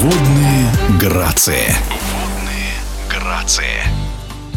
Водные грации. Водные грации.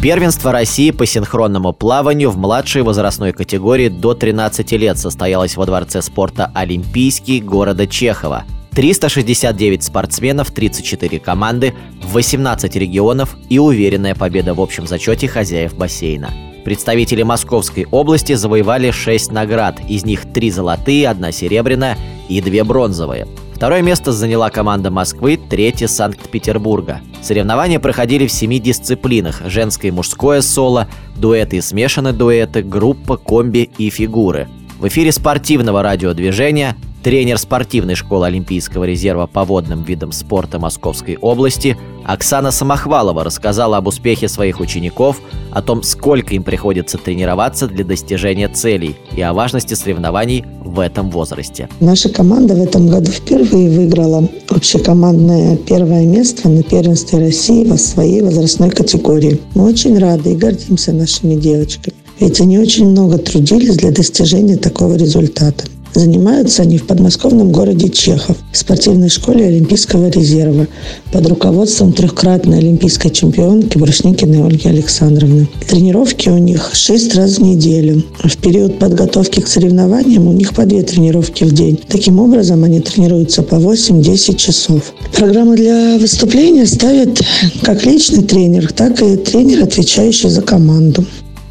Первенство России по синхронному плаванию в младшей возрастной категории до 13 лет состоялось во Дворце спорта «Олимпийский» города Чехова. 369 спортсменов, 34 команды, 18 регионов и уверенная победа в общем зачете хозяев бассейна. Представители Московской области завоевали 6 наград, из них 3 золотые, 1 серебряная и 2 бронзовые. Второе место заняла команда Москвы, третье – Санкт-Петербурга. Соревнования проходили в семи дисциплинах – женское и мужское соло, дуэты и смешанные дуэты, группа, комби и фигуры. В эфире спортивного радиодвижения тренер спортивной школы Олимпийского резерва по водным видам спорта Московской области Оксана Самохвалова рассказала об успехе своих учеников, о том, сколько им приходится тренироваться для достижения целей и о важности соревнований в этом возрасте. Наша команда в этом году впервые выиграла общекомандное первое место на первенстве России во своей возрастной категории. Мы очень рады и гордимся нашими девочками. Ведь они очень много трудились для достижения такого результата. Занимаются они в подмосковном городе Чехов, в спортивной школе Олимпийского резерва под руководством трехкратной олимпийской чемпионки Брушникиной Ольги Александровны. Тренировки у них шесть раз в неделю. В период подготовки к соревнованиям у них по две тренировки в день. Таким образом, они тренируются по 8-10 часов. Программу для выступления ставит как личный тренер, так и тренер, отвечающий за команду.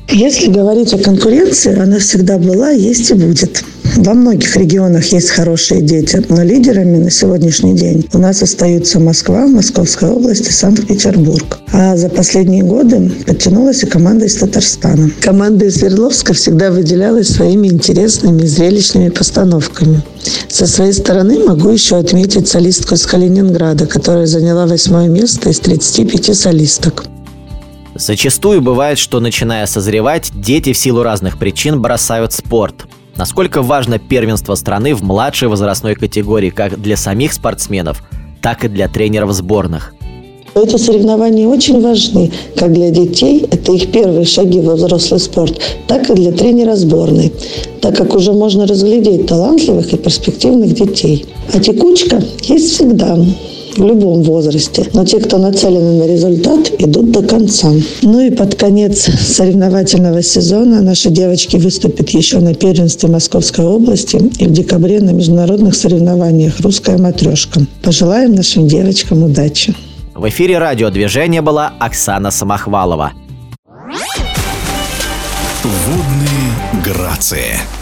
Если говорить о конкуренции, она всегда была, есть и будет. Во многих регионах есть хорошие дети, но лидерами на сегодняшний день у нас остаются Москва, Московская область и Санкт-Петербург. А за последние годы подтянулась и команда из Татарстана. Команда из Свердловска всегда выделялась своими интересными, зрелищными постановками. Со своей стороны могу еще отметить солистку из Калининграда, которая заняла восьмое место из 35 солисток. Зачастую бывает, что начиная созревать, дети в силу разных причин бросают спорт. Насколько важно первенство страны в младшей возрастной категории как для самих спортсменов, так и для тренеров сборных? Эти соревнования очень важны как для детей, это их первые шаги во взрослый спорт, так и для тренера сборной, так как уже можно разглядеть талантливых и перспективных детей. А текучка есть всегда в любом возрасте. Но те, кто нацелены на результат, идут до конца. Ну и под конец соревновательного сезона наши девочки выступят еще на первенстве Московской области и в декабре на международных соревнованиях «Русская матрешка». Пожелаем нашим девочкам удачи. В эфире радиодвижения была Оксана Самохвалова. Водные грации.